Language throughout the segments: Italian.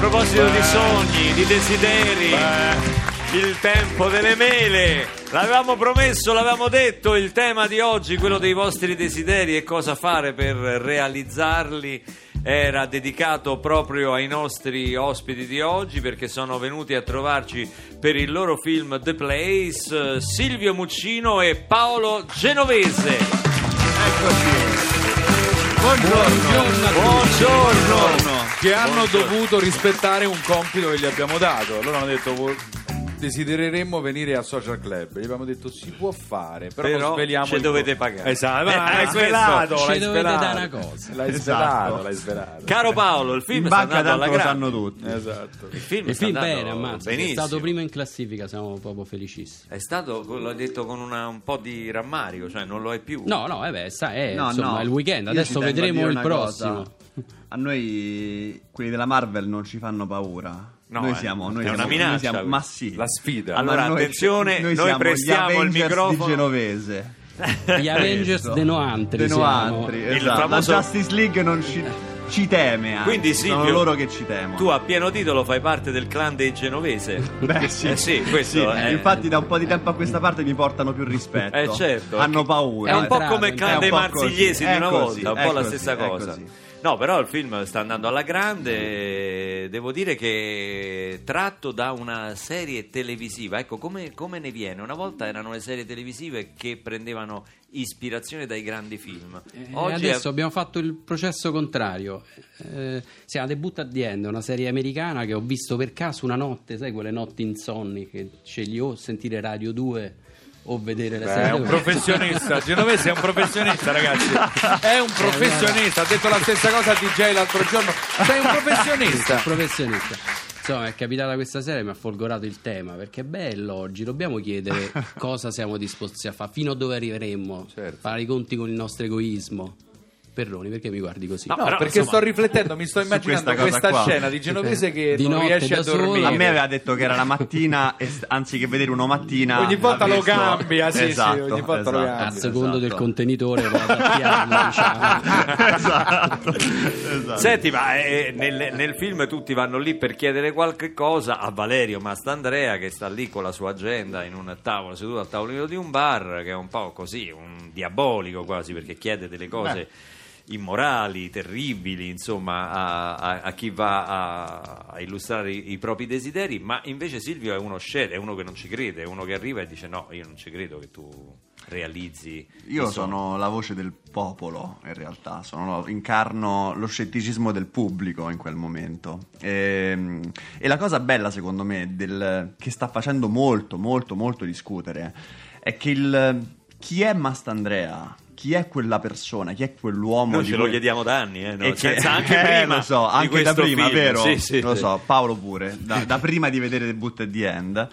A proposito di sogni, di desideri, il tempo delle mele. L'avevamo promesso, l'avevamo detto, il tema di oggi, quello dei vostri desideri e cosa fare per realizzarli, era dedicato proprio ai nostri ospiti di oggi perché sono venuti a trovarci per il loro film The Place Silvio Muccino e Paolo Genovese. Buongiorno. Buongiorno. Che hanno dovuto rispettare un compito che gli abbiamo dato. Allora hanno detto "Vo- desidereremmo venire al social club. Gli abbiamo detto si può fare, però, Però non sveliamo ci dovete pagare. Esatto, Eh, ma l'hai questo- svelato, ci l'hai dovete svelato. dare una cosa. L'hai Esatto. svelato, l'hai svelato. Caro Paolo, il film In sta banca andando alla lo grande. sanno tutti. Esatto. Il film, Il sta film bene, ammazza, è stato primo in classifica, siamo proprio felicissimi. È stato, l'ho detto con una- un po' di rammarico, cioè non lo è più. No, no, eh beh, sa, è, No, insomma, no. il weekend, adesso vedremo il prossimo. cosa. A noi quelli della Marvel non ci fanno paura. No, noi eh, siamo, noi è una siamo- minaccia noi siamo- ma sì. La sfida. Allora, noi- attenzione, noi siamo prestiamo il microfono. di Genovese. Gli Avengers de Noantri De. Noantri, Il esatto. famoso- La Justice League non ci, ci teme. anzi. Quindi sono Silvio, loro che ci temono. Tu a pieno titolo fai parte del clan dei genovese. Beh, sì. Eh sì, questo Sì, è- Infatti, da un po' di tempo a questa parte mi portano più rispetto. Eh certo. Hanno paura. È un po' come il clan un dei marsigliesi così, di è una volta, un è po' la stessa cosa. così. No, però il film sta andando alla grande, devo dire che tratto da una serie televisiva, ecco come, come ne viene? Una volta erano le serie televisive che prendevano ispirazione dai grandi film. Eh, Oggi adesso è- abbiamo fatto il processo contrario. Eh, si chiama The Boot at the End, una serie americana che ho visto per caso una notte, sai quelle notti insonni che scegli o sentire Radio 2 o vedere le Beh, serie è un professionista, Genovese è un professionista ragazzi, è un professionista, ha detto la stessa cosa a DJ l'altro giorno, sei un professionista. Un professionista. Insomma, è capitata questa sera e mi ha folgorato il tema perché è bello oggi. Dobbiamo chiedere cosa siamo disposti a fare, fino a dove arriveremmo, Certo. fare i conti con il nostro egoismo. Perroni, perché mi guardi così? No, No, però, perché insomma, sto riflettendo, mi sto immaginando questa questa scena di Genovese che Di non riesce a dormire. A me aveva detto che era la mattina, s- anziché vedere uno mattina. Ogni volta lo visto- cambia, sì, sì, Esatto, ogni volta lo esatto, cambia. a secondo del esatto. contenitore lo adattiamo, diciamo. esatto, esatto. Senti, ma eh, nel, nel film tutti vanno lì per chiedere qualche cosa a Valerio Mastandrea che sta lì con la sua agenda in un tavolo, seduto al tavolino di un bar, che è un po' così, un diabolico quasi, perché chiede delle cose immorali, terribili, insomma, a, a- a chi va a, a illustrare i, i propri desideri, ma invece Silvio è uno scelto, è uno che non ci crede, è uno che arriva e dice no, io non ci credo che tu realizzi. Io i sogni." sono la voce del popolo, in realtà, sono- incarno lo scetticismo del pubblico in quel momento. E, e la cosa bella, secondo me, del- che sta facendo molto, molto, molto discutere è che il, chi è Mastandrea? Chi è quella persona? Chi è quell'uomo? Noi ce lo cui- chiediamo da anni, eh, no? E che- Senza anche eh, prima. lo so, anche da prima, film. vero? Sì, sì, lo sì. so, Paolo pure, da, da prima di vedere The Boot at the End.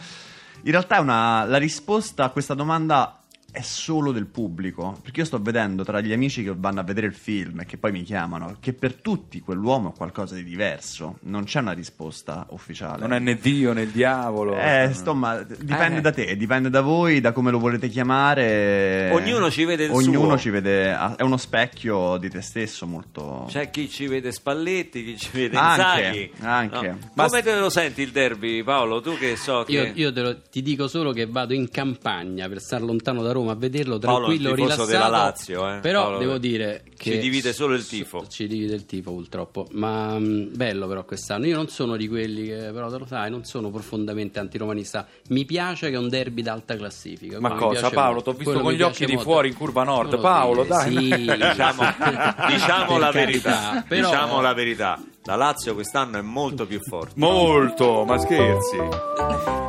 In realtà è una- la risposta a questa domanda è solo del pubblico, perché io sto vedendo tra gli amici che vanno a vedere il film e che poi mi chiamano, che per tutti quell'uomo è qualcosa di diverso, non c'è una risposta ufficiale. Non è né Dio né il diavolo. Eh, insomma, dipende Eh. da te, dipende da voi, da come lo volete chiamare. Ognuno ci vede il Ognuno suo. ci vede, è uno specchio di te stesso molto... C'è chi ci vede Spalletti, chi ci vede Anche, Inzaghi. anche. No. Ma Come te lo senti il derby, Paolo? Tu che so che... Io, io te lo- ti dico solo che vado in campagna per stare lontano da Roma a vederlo Paolo tranquillo, tifoso rilassato. della Lazio, eh. Però Paolo- devo dire Ci che divide solo il tifo. Ci divide il tifo purtroppo, ma mh, bello però quest'anno. Io non sono di quelli che però te lo sai, non sono profondamente antiromanista. Mi piace che è un derby d'alta classifica. Ma cosa, Paolo? molto. T'ho visto Quello con gli occhi piace di molto. fuori in curva nord. Non lo Paolo, dire, dai. sì. Diciamo, diciamo la verità, però- diciamo la verità. La Lazio quest'anno è molto più forte. Molto, ma scherzi.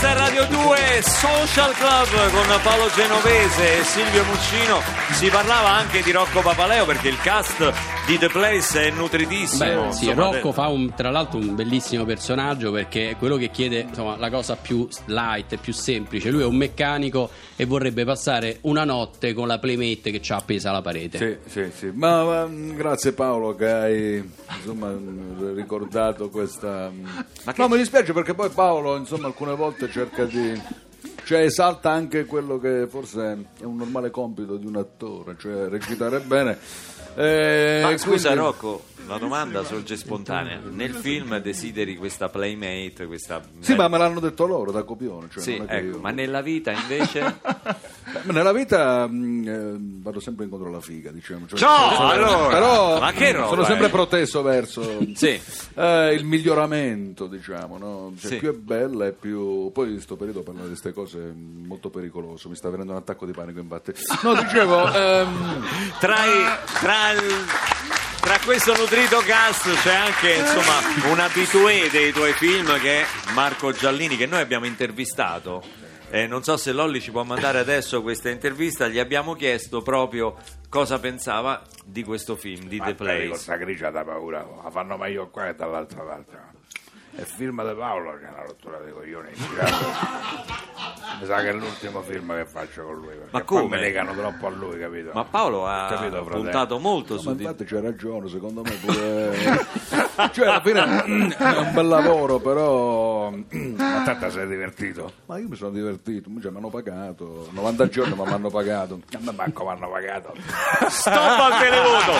Questa è Radio 2 Social Club con Paolo Genovese e Silvio Muccino. Si parlava anche di Rocco Papaleo perché il cast di The Place è nutritissimo. Beh, sì, insomma, Rocco fa un- tra l'altro un bellissimo personaggio perché è quello che chiede insomma, la cosa più light, più semplice. Lui è un meccanico e vorrebbe passare una notte con la playmate che c'ha appesa alla parete. Sì, sì, sì. Ma, ma, grazie Paolo che hai insomma, ricordato questa... mh. No, mi dispiace perché poi Paolo insomma alcune volte cerca di... Cioè esalta anche quello che forse è un normale compito di un attore, cioè recitare bene. Eh, Ma scusa quindi- Rocco, una domanda sorge spontanea. Nel film desideri questa playmate, questa... Sì, ma me l'hanno detto loro da copione. Cioè Sì, ecco, io- ma nella vita invece... Beh, Nella vita mh, eh, vado sempre incontro alla figa, diciamo. Cioè, No, sono- allora! però Ma che roba, sono sempre eh? proteso verso Sì. eh, il miglioramento, diciamo, no? Cioè, Sì. più è bella e più poi in questo periodo parlare di queste cose è molto pericoloso, mi sta venendo un attacco di panico infatti. No, dicevo ehm, tra, i- tra il- tra questo nutrito cast c'è anche insomma un abitué dei tuoi film che è Marco Giallini che noi abbiamo intervistato Eh, non so se Lolli ci può mandare adesso questa intervista gli abbiamo chiesto proprio cosa pensava di questo film di The Place Questa grigia da paura, la fanno meglio qua che dall'altra parte. È il film di Paolo che è una rottura dei coglioni. Mi sa che è l'ultimo film che faccio con lui. Ma poi come? mi legano troppo a lui, capito? ma Paolo ha Capito, puntato molto ma su di infatti c'è ragione, secondo me pure cioè alla fine è un bel lavoro, però Ma tanto sei divertito. ma io mi sono divertito, cioè, mi hanno pagato 90 giorni ma mi hanno pagato. A me manco mi hanno pagato. stop al televoto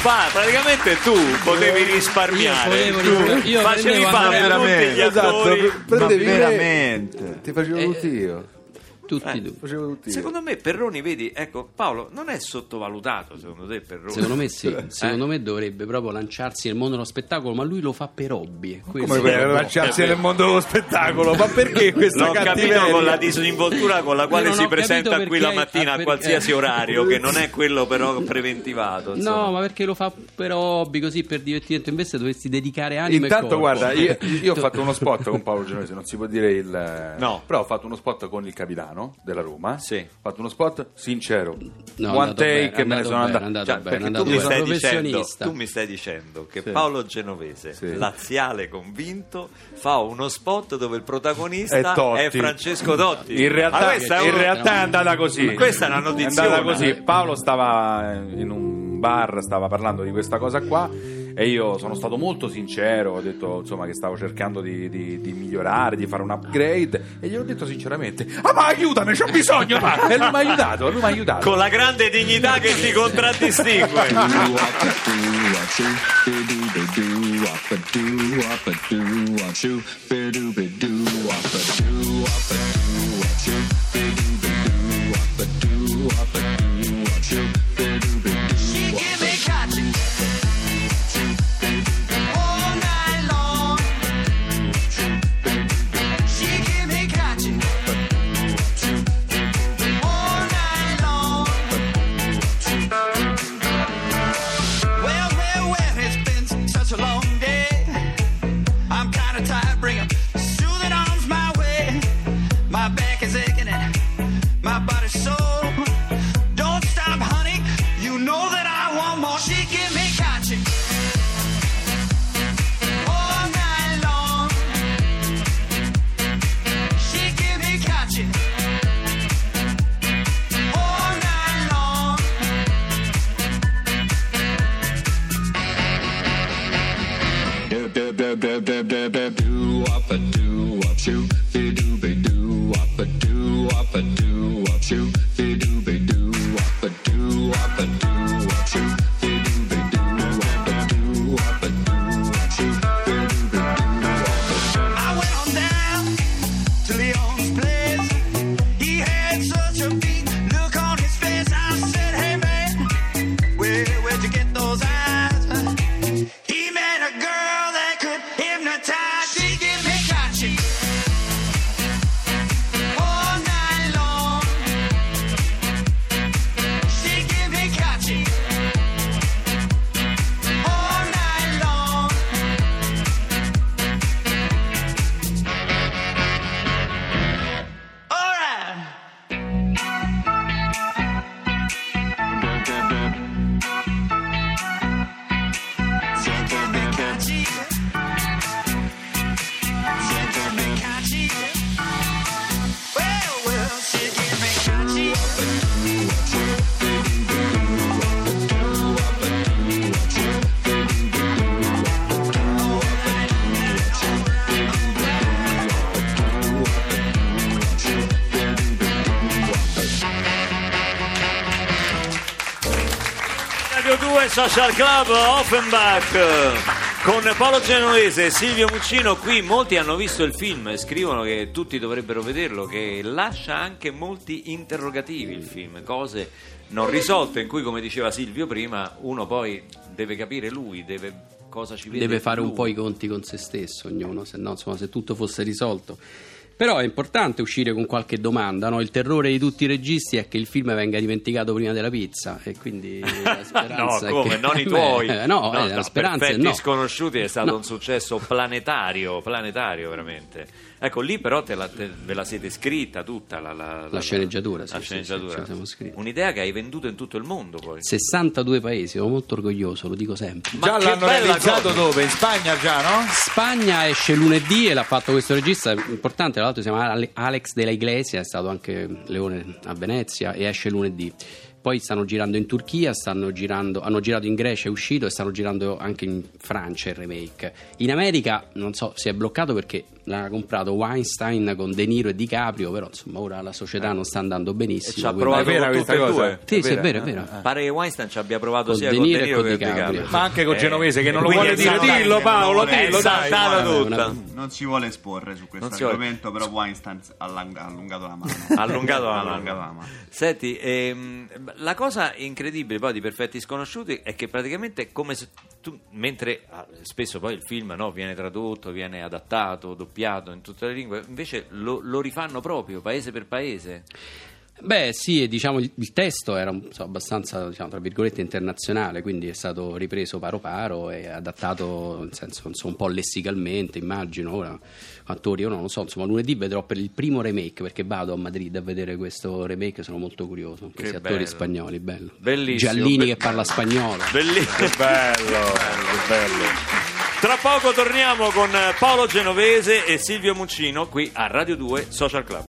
fa praticamente tu potevi risparmiare Io potevo Tu. Io facevi fare tutti veramente, gli Esatto, attori pre- prendevi Ma me- veramente? Ti facevo Eh, tutti io. Tutti tu. Facevo tutti io. Secondo me Perroni, vedi, ecco Paolo, non è sottovalutato secondo te Perroni? Secondo me Eh? sì, secondo me dovrebbe proprio lanciarsi nel mondo dello spettacolo, ma lui lo fa per hobby. Questo- Come per lanciarsi nel mondo dello spettacolo? Ma perché questa L'ho capito con la disinvoltura con la quale si presenta qui la mattina ah, a qualsiasi orario, che non è quello però preventivato. insomma. No, ma perché lo fa per hobby, così per divertimento? Invece dovresti dedicare e Intanto, guarda, io, io ho fatto uno spot con Paolo Genovese, non si può dire il. No. Però ho fatto uno spot con il capitano della Roma. Sì. Ho fatto uno spot sincero. No, One take bene, me ne sono bene, andato. Cioè, bene, tu mi, stai dicendo, professionista. tu mi stai dicendo che Sì. Paolo Genovese, Sì. laziale convinto, fa uno spot dove il protagonista È Totti. è Francesco Dotti. In realtà, questa è in realtà è andata così. Ma questa è una notiziona. È andata così. Paolo stava in un bar, stava parlando di questa cosa qua. E io sono stato molto sincero, ho detto insomma che stavo cercando di, di- di migliorare, di fare un upgrade e gliel'ho detto sinceramente, ah ma aiutami, c'ho bisogno, ma! e lui mi ha aiutato, lui mi ha aiutato. Con la grande dignità che ti contraddistingue. Social Club Offenbach con Paolo Genovese e Silvio Muccino qui molti hanno visto il film e scrivono che tutti dovrebbero vederlo che lascia anche molti interrogativi il film cose non risolte in cui come diceva Silvio prima uno poi deve capire lui deve cosa ci vede deve fare un lui. po' i conti con se stesso ognuno, se no, insomma, se tutto fosse risolto. Però è importante uscire con qualche domanda, no? Il terrore di tutti i registi è che il film venga dimenticato prima della pizza e quindi la no, speranza è come? che... Non i Beh, tuoi. no, eh, la speranza è no. sconosciuti è stato No. un successo planetario, planetario veramente. Ecco, lì però te la- te- ve la siete scritta tutta la, la- La sceneggiatura, sì, la sì, sceneggiatura. sì, scritta. Un'idea che hai venduto in tutto il mondo poi. 62 paesi, sono molto orgoglioso, lo dico sempre. Ma già l'hanno realizzato cosa. dove? In Spagna già, no? Spagna esce lunedì e l'ha fatto questo regista importante, tra l'altro si chiama Ale- Alex della Iglesia, è stato anche Leone a Venezia e esce lunedì. Poi stanno girando in Turchia, stanno girando, hanno girato in Grecia, è uscito e stanno girando anche in Francia il remake. In America non so, si è bloccato perché l'ha comprato Weinstein con De Niro e DiCaprio, però insomma ora la società non sta andando E benissimo. ci ha provato È vera con questa e cosa? Sì, sì, è vero, è vero. Pare che Weinstein ci abbia provato Con sia De con Niro De e Niro con che DiCaprio. DiCaprio. Ma anche con Eh, Genovese che non lo vuole dire. Dillo Paolo, dillo dai. una- Non si vuole esporre su questo argomento, però Weinstein ha allungato la mano. Ha allungato la mano. Senti, ehm, la cosa incredibile poi di Perfetti Sconosciuti è che praticamente è come se tu, mentre ah, spesso poi il film no, viene tradotto, viene adattato, doppiato in tutte le lingue, invece lo, lo rifanno proprio paese per paese. Beh, sì, e diciamo il, testo era so, abbastanza, diciamo, tra virgolette, internazionale, quindi è stato ripreso paro paro e adattato, nel senso, insomma, un po' lessicalmente, immagino. Ora, attori, io non lo so, insomma, lunedì vedrò per il primo remake, perché vado a Madrid a vedere questo remake, sono molto curioso. Questi attori bello. spagnoli, bello. Bellissimo, Giallini be- che parla spagnolo. Bellissimo. Bello, che bello. Tra poco torniamo con Paolo Genovese e Silvio Muccino qui a Radio 2 Social Club.